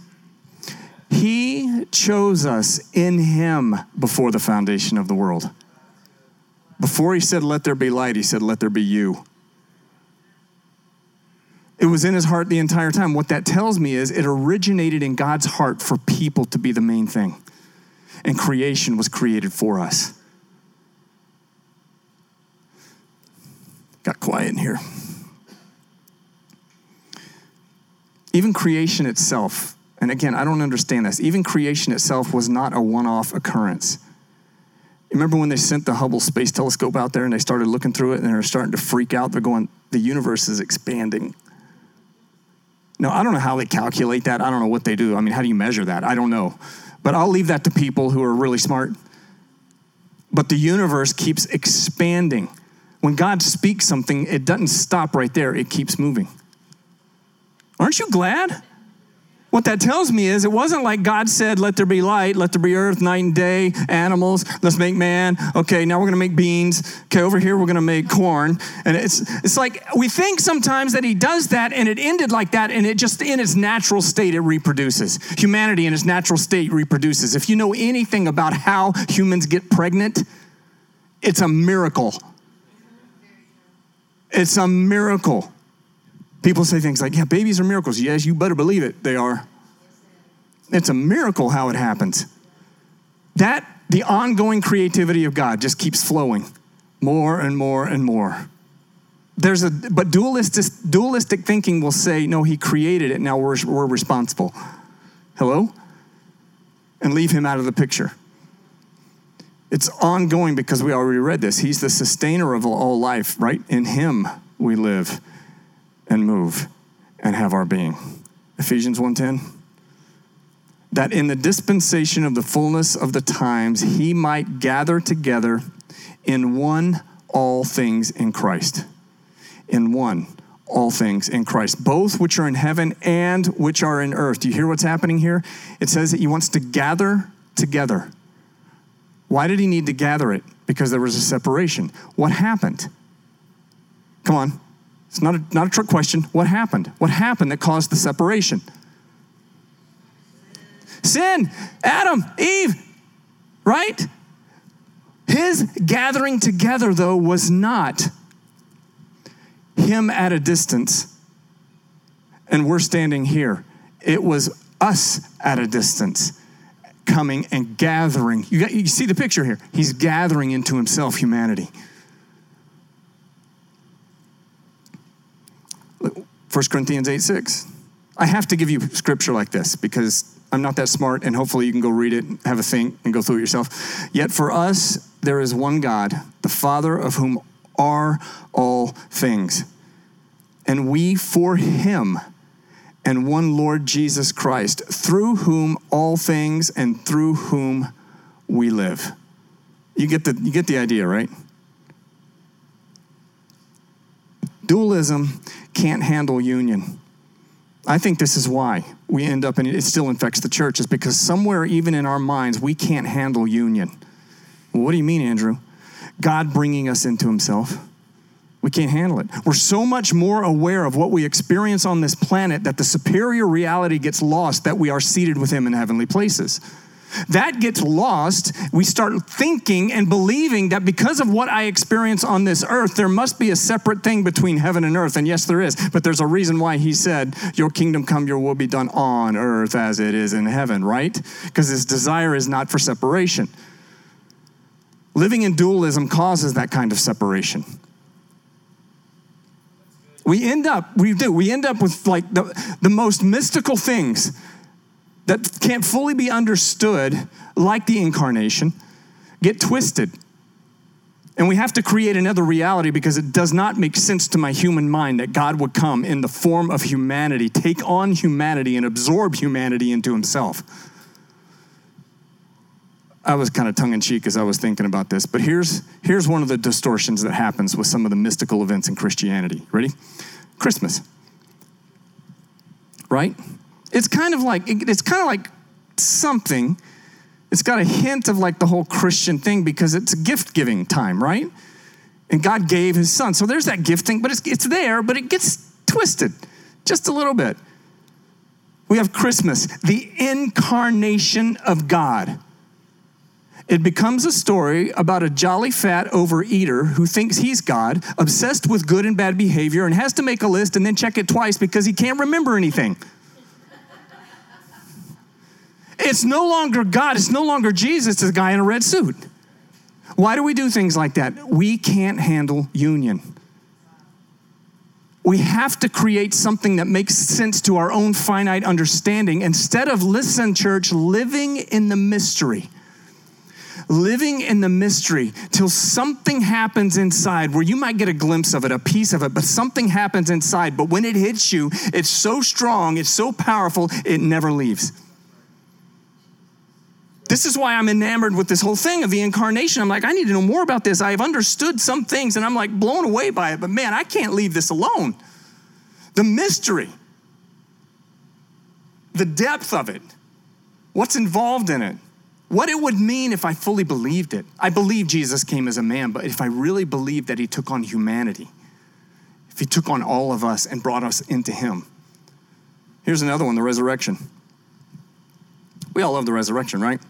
He chose us in him before the foundation of the world. Before he said, Let there be light, he said, Let there be you. It was in his heart the entire time. What that tells me is it originated in God's heart for people to be the main thing. And creation was created for us. Got quiet in here. Even creation itself, and again, I don't understand this, even creation itself was not a one off occurrence. Remember when they sent the Hubble Space Telescope out there and they started looking through it and they're starting to freak out? They're going, the universe is expanding. No, I don't know how they calculate that. I don't know what they do. I mean, how do you measure that? I don't know. But I'll leave that to people who are really smart. But the universe keeps expanding. When God speaks something, it doesn't stop right there, it keeps moving. Aren't you glad? What that tells me is it wasn't like God said, let there be light, let there be earth, night and day, animals, let's make man. Okay, now we're gonna make beans. Okay, over here we're gonna make corn. And it's it's like we think sometimes that he does that and it ended like that, and it just in its natural state it reproduces. Humanity in its natural state reproduces. If you know anything about how humans get pregnant, it's a miracle. It's a miracle. People say things like, yeah, babies are miracles. Yes, you better believe it, they are. It's a miracle how it happens. That, the ongoing creativity of God just keeps flowing more and more and more. There's a, but dualistic, dualistic thinking will say, no, he created it, now we're, we're responsible. Hello? And leave him out of the picture. It's ongoing because we already read this. He's the sustainer of all life, right? In him we live and move and have our being. Ephesians 1:10 that in the dispensation of the fullness of the times he might gather together in one all things in Christ. In one all things in Christ, both which are in heaven and which are in earth. Do you hear what's happening here? It says that he wants to gather together. Why did he need to gather it? Because there was a separation. What happened? Come on. It's not a, not a trick question. What happened? What happened that caused the separation? Sin, Adam, Eve, right? His gathering together, though, was not him at a distance and we're standing here. It was us at a distance coming and gathering. You, got, you see the picture here. He's gathering into himself humanity. 1 Corinthians 8 6. I have to give you scripture like this because I'm not that smart, and hopefully you can go read it, have a think, and go through it yourself. Yet for us, there is one God, the Father of whom are all things. And we for him, and one Lord Jesus Christ, through whom all things and through whom we live. You get the, you get the idea, right? Dualism can't handle union. I think this is why we end up, and it still infects the church, is because somewhere, even in our minds, we can't handle union. Well, what do you mean, Andrew? God bringing us into Himself. We can't handle it. We're so much more aware of what we experience on this planet that the superior reality gets lost that we are seated with Him in heavenly places. That gets lost. We start thinking and believing that because of what I experience on this earth, there must be a separate thing between heaven and earth. And yes, there is. But there's a reason why he said, Your kingdom come, your will be done on earth as it is in heaven, right? Because his desire is not for separation. Living in dualism causes that kind of separation. We end up, we do, we end up with like the, the most mystical things that can't fully be understood, like the incarnation, get twisted. And we have to create another reality because it does not make sense to my human mind that God would come in the form of humanity, take on humanity, and absorb humanity into himself. I was kind of tongue in cheek as I was thinking about this, but here's, here's one of the distortions that happens with some of the mystical events in Christianity. Ready? Christmas. Right? It's kind of like it's kind of like something. It's got a hint of like the whole christian thing because it's gift giving time right? And god gave his son. So there's that gifting but it's, it's there but it gets twisted just a little bit. We have christmas the incarnation of god. It becomes a story about a jolly fat overeater who thinks he's God, obsessed with good and bad behavior, and has to make a list and then check it twice because he can't remember anything. It's no longer God, it's no longer Jesus, it's a guy in a red suit. Why do we do things like that? We can't handle union. We have to create something that makes sense to our own finite understanding instead of, listen, church, living in the mystery. Living in the mystery till something happens inside where you might get a glimpse of it, a piece of it, but something happens inside. But when it hits you, it's so strong, it's so powerful, it never leaves. This is why I'm enamored with this whole thing of the incarnation. I'm like, I need to know more about this. I've understood some things and I'm like blown away by it, but man, I can't leave this alone. The mystery, the depth of it, what's involved in it, what it would mean if I fully believed it. I believe Jesus came as a man, but if I really believed that he took on humanity, if he took on all of us and brought us into him. Here's another one the resurrection. We all love the resurrection, right?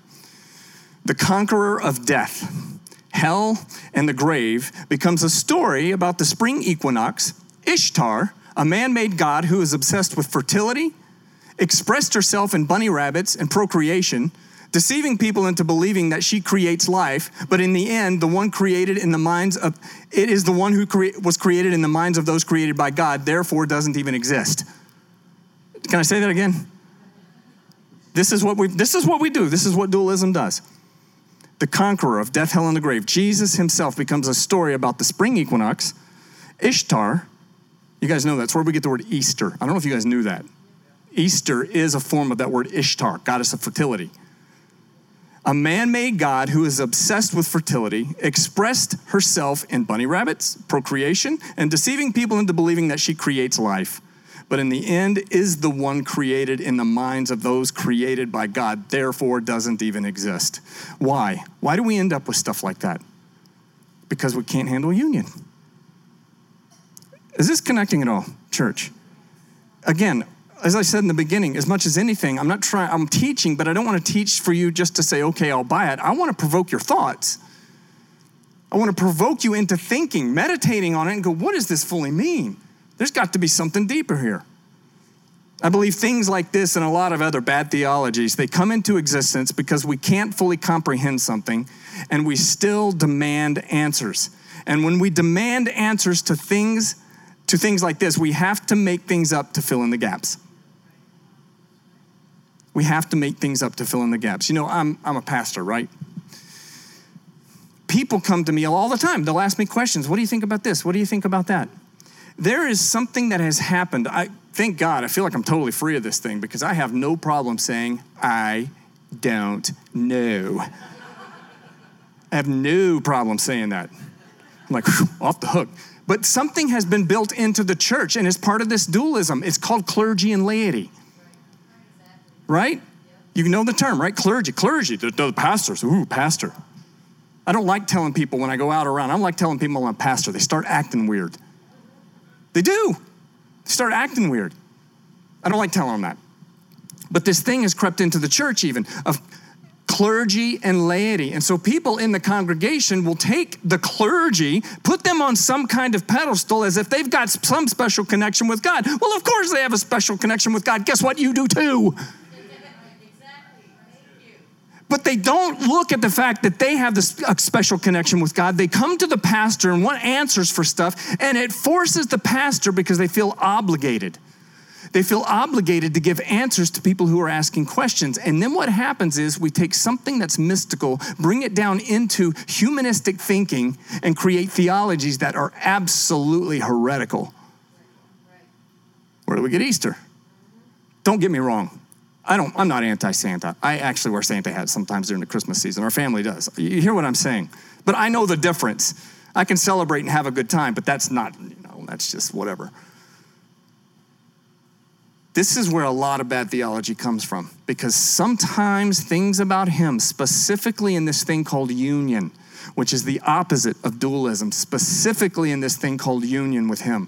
The conqueror of death, hell, and the grave, becomes a story about the spring equinox, Ishtar, a man made god who is obsessed with fertility, expressed herself in bunny rabbits and procreation, deceiving people into believing that she creates life, but in the end, the one created in the minds of it is the one who was created in the minds of those created by God, therefore doesn't even exist. Can I say that again? This is what we this is what we do. This is what dualism does the conqueror of death, hell, and the grave, Jesus himself becomes a story about the spring equinox. Ishtar, you guys know that's where we get the word Easter. I don't know if you guys knew that. Easter is a form of that word Ishtar, goddess of fertility. A man made God who is obsessed with fertility expressed herself in bunny rabbits, procreation, and deceiving people into believing that she creates life but in the end is the one created in the minds of those created by God, therefore doesn't even exist. Why? Why do we end up with stuff like that? Because we can't handle union. Is this connecting at all, church? Again, as I said in the beginning, as much as anything, I'm not trying, I'm teaching, but I don't want to teach for you just to say, okay, I'll buy it. I want to provoke your thoughts. I want to provoke you into thinking, meditating on it, and go, what does this fully mean? There's got to be something deeper here. I believe things like this and a lot of other bad theologies, they come into existence because we can't fully comprehend something and we still demand answers. And when we demand answers to things to things like this, we have to make things up to fill in the gaps. We have to make things up to fill in the gaps. You know, I'm, I'm a pastor, right? People come to me all the time. They'll ask me questions. What do you think about this? What do you think about that? There is something that has happened. I thank God, I feel like I'm totally free of this thing because I have no problem saying, I don't know. I have no problem saying that. I'm like, off the hook. But something has been built into the church and it's part of this dualism. It's called clergy and laity. Right? You know the term, right? Clergy, clergy, the, the pastors, ooh, pastor. I don't like telling people when I go out around, I don't like telling people I'm a pastor. They start acting weird. They do. They start acting weird. I don't like telling them that. But this thing has crept into the church, even of clergy and laity. And so people in the congregation will take the clergy, put them on some kind of pedestal as if they've got some special connection with God. Well, of course they have a special connection with God. Guess what? You do too. But they don't look at the fact that they have this special connection with God. They come to the pastor and want answers for stuff, and it forces the pastor because they feel obligated. They feel obligated to give answers to people who are asking questions. And then what happens is we take something that's mystical, bring it down into humanistic thinking, and create theologies that are absolutely heretical. Where do we get Easter? Don't get me wrong. I don't, I'm not anti Santa. I actually wear Santa hats sometimes during the Christmas season. Our family does. You hear what I'm saying? But I know the difference. I can celebrate and have a good time, but that's not, you know, that's just whatever. This is where a lot of bad theology comes from because sometimes things about him, specifically in this thing called union, which is the opposite of dualism, specifically in this thing called union with him,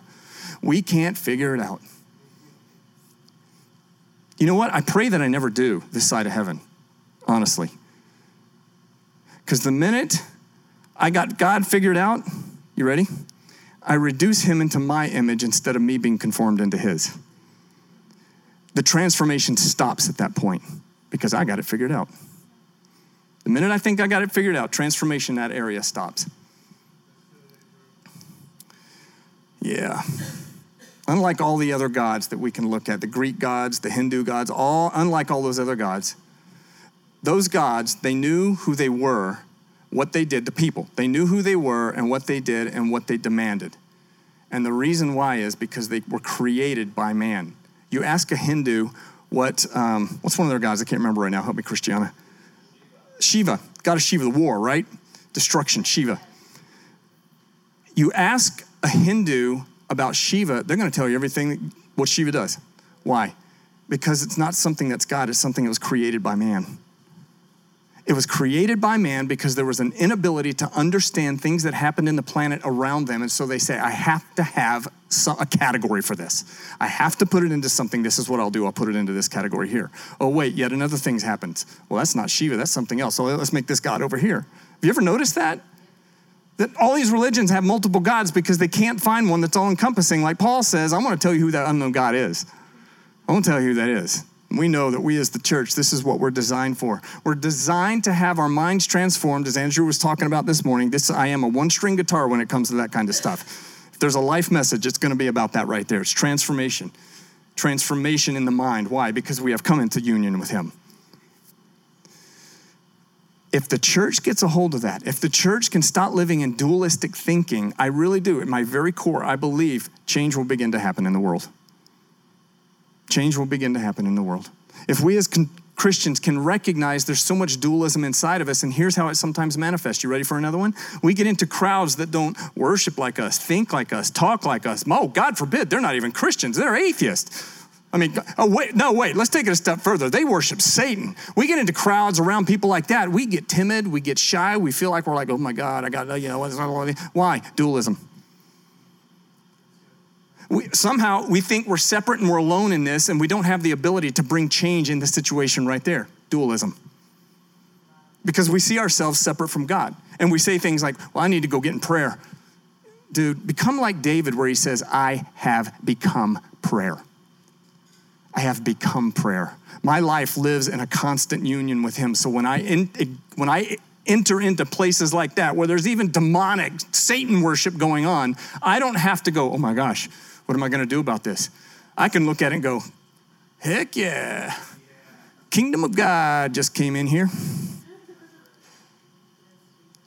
we can't figure it out. You know what? I pray that I never do this side of heaven, honestly. Because the minute I got God figured out, you ready? I reduce him into my image instead of me being conformed into his. The transformation stops at that point because I got it figured out. The minute I think I got it figured out, transformation in that area stops. Yeah. Unlike all the other gods that we can look at, the Greek gods, the Hindu gods, all unlike all those other gods, those gods, they knew who they were, what they did, to people. They knew who they were and what they did and what they demanded. And the reason why is because they were created by man. You ask a Hindu what, um, what's one of their gods? I can't remember right now. Help me, Christiana. Shiva, god of Shiva, the war, right? Destruction, Shiva. You ask a Hindu about Shiva, they're going to tell you everything what Shiva does. Why? Because it's not something that's God, it's something that was created by man. It was created by man because there was an inability to understand things that happened in the planet around them. And so they say, I have to have a category for this. I have to put it into something. This is what I'll do. I'll put it into this category here. Oh, wait, yet another thing's happened. Well, that's not Shiva, that's something else. So let's make this God over here. Have you ever noticed that? That all these religions have multiple gods because they can't find one that's all encompassing. Like Paul says, I want to tell you who that unknown God is. I won't tell you who that is. We know that we as the church, this is what we're designed for. We're designed to have our minds transformed, as Andrew was talking about this morning. This I am a one-string guitar when it comes to that kind of stuff. If there's a life message, it's going to be about that right there. It's transformation. Transformation in the mind. Why? Because we have come into union with him. If the church gets a hold of that, if the church can stop living in dualistic thinking, I really do, at my very core, I believe change will begin to happen in the world change will begin to happen in the world. If we as con- Christians can recognize there's so much dualism inside of us, and here's how it sometimes manifests. You ready for another one? We get into crowds that don't worship like us, think like us, talk like us. Oh, God forbid, they're not even Christians, they're atheists. I mean, oh, wait, no, wait, let's take it a step further. They worship Satan. We get into crowds around people like that. We get timid, we get shy, we feel like we're like, oh my God, I got, you know, why? Dualism we, somehow we think we're separate and we're alone in this, and we don't have the ability to bring change in the situation right there. Dualism. Because we see ourselves separate from God. And we say things like, well, I need to go get in prayer. Dude, become like David, where he says, I have become prayer. I have become prayer. My life lives in a constant union with him. So when I, in, when I enter into places like that, where there's even demonic Satan worship going on, I don't have to go, oh my gosh, what am I going to do about this? I can look at it and go, heck yeah. Kingdom of God just came in here.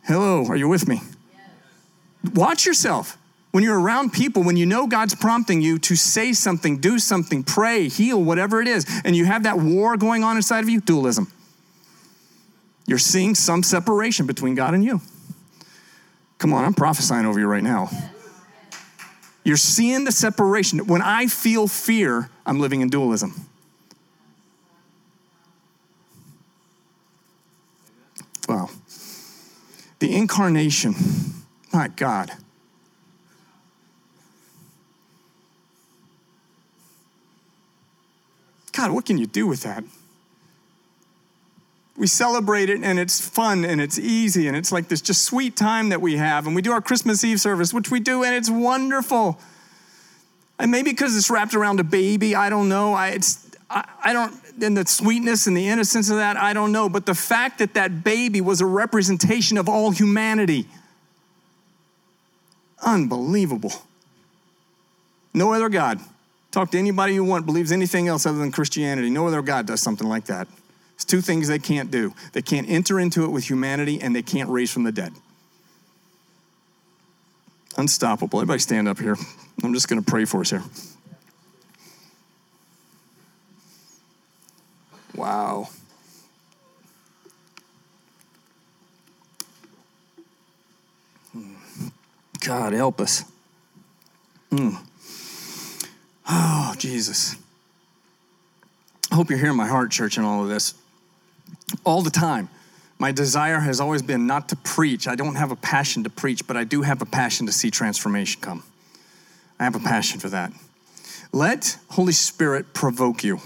Hello, are you with me? Watch yourself. When you're around people, when you know God's prompting you to say something, do something, pray, heal, whatever it is, and you have that war going on inside of you, dualism. You're seeing some separation between God and you. Come on, I'm prophesying over you right now. You're seeing the separation. When I feel fear, I'm living in dualism. Wow. The incarnation, my God. God, what can you do with that? we celebrate it and it's fun and it's easy and it's like this just sweet time that we have. And we do our Christmas Eve service, which we do, and it's wonderful. And maybe because it's wrapped around a baby, I don't know. I, it's, I, I don't, and the sweetness and the innocence of that, I don't know. But the fact that that baby was a representation of all humanity, unbelievable. No other God. Talk to anybody you want, believes anything else other than Christianity. No other God does something like that. It's two things they can't do they can't enter into it with humanity, and they can't raise from the dead. Unstoppable. Everybody stand up here. I'm just going to pray for us here. Wow. God, help us. Mm. Oh, Jesus. I hope you're hearing my heart, church, in all of this all the time. My desire has always been not to preach. I don't have a passion to preach, but I do have a passion to see transformation come. I have a passion for that. Let Holy Spirit provoke you.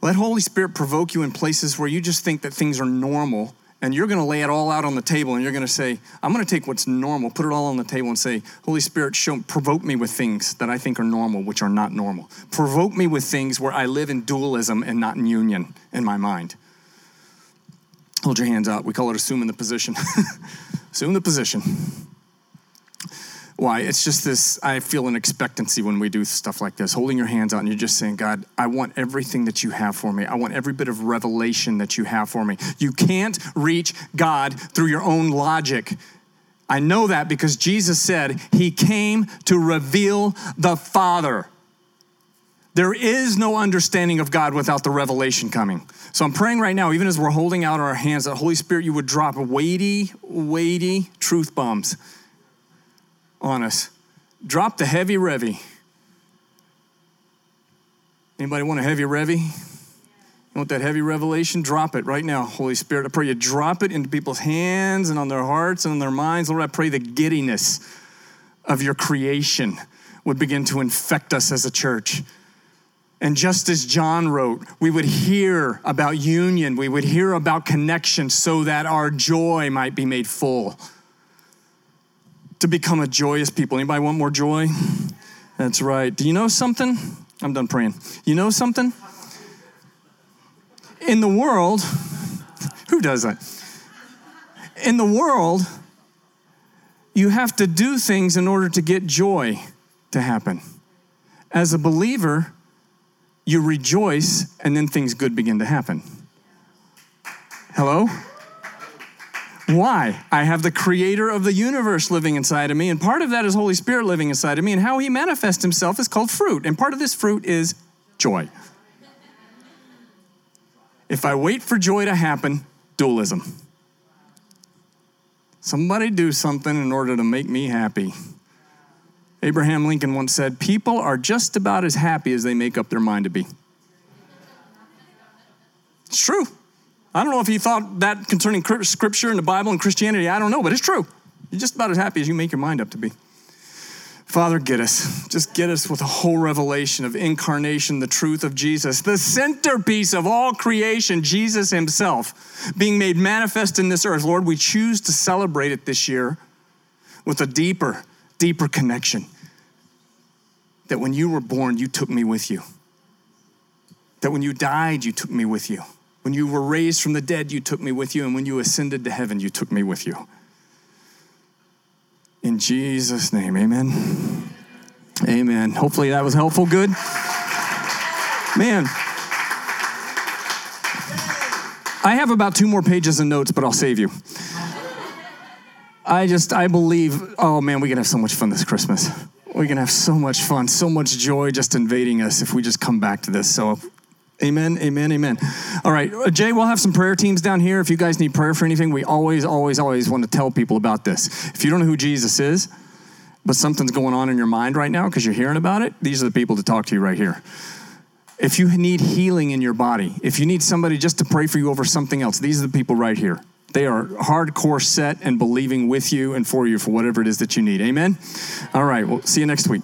Let Holy Spirit provoke you in places where you just think that things are normal and you're going to lay it all out on the table and you're going to say i'm going to take what's normal put it all on the table and say holy spirit show provoke me with things that i think are normal which are not normal. Provoke me with things where i live in dualism and not in union in my mind. Hold your hands out we call it assuming the position. Assume the position why? It's just this, I feel an expectancy when we do stuff like this, holding your hands out and you're just saying, God, I want everything that you have for me. I want every bit of revelation that you have for me. You can't reach God through your own logic. I know that because Jesus said he came to reveal the Father. There is no understanding of God without the revelation coming. So I'm praying right now, even as we're holding out our hands, that Holy Spirit, you would drop weighty, weighty truth bombs on us. Drop the heavy revy. Anybody want a heavy revy? You want that heavy revelation? Drop it right now, Holy Spirit. I pray you drop it into people's hands and on their hearts and on their minds. Lord, I pray the giddiness of your creation would begin to infect us as a church. And just as John wrote, we would hear about union, we would hear about connection so that our joy might be made full to become a joyous people. Anybody want more joy? That's right. Do you know something? I'm done praying. You know something? In the world, who does that? In the world, you have to do things in order to get joy to happen. As a believer, you rejoice and then things good begin to happen. Hello? Why? I have the creator of the universe living inside of me, and part of that is Holy Spirit living inside of me, and how he manifests himself is called fruit. And part of this fruit is joy. If I wait for joy to happen, dualism. Somebody do something in order to make me happy. Abraham Lincoln once said, People are just about as happy as they make up their mind to be. It's true. I don't know if he thought that concerning scripture and the Bible and Christianity. I don't know, but it's true. You're just about as happy as you make your mind up to be. Father, get us. Just get us with a whole revelation of incarnation, the truth of Jesus, the centerpiece of all creation, Jesus Himself, being made manifest in this earth. Lord, we choose to celebrate it this year with a deeper, deeper connection. That when you were born, you took me with you. That when you died, you took me with you. When you were raised from the dead, you took me with you. And when you ascended to heaven, you took me with you. In Jesus' name, amen. Amen. Hopefully that was helpful. Good. Man. I have about two more pages of notes, but I'll save you. I just, I believe, oh man, we can have so much fun this Christmas. We can have so much fun, so much joy just invading us if we just come back to this. So Amen, amen, amen. All right, uh, Jay, we'll have some prayer teams down here. If you guys need prayer for anything, we always, always, always want to tell people about this. If you don't know who Jesus is, but something's going on in your mind right now because you're hearing about it, these are the people to talk to you right here. If you need healing in your body, if you need somebody just to pray for you over something else, these are the people right here. They are hardcore set and believing with you and for you for whatever it is that you need. Amen? All right, we'll see you next week.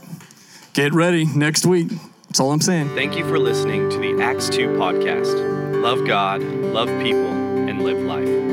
Get ready next week. That's all I'm saying. Thank you for listening to the Acts 2 podcast. Love God, love people, and live life.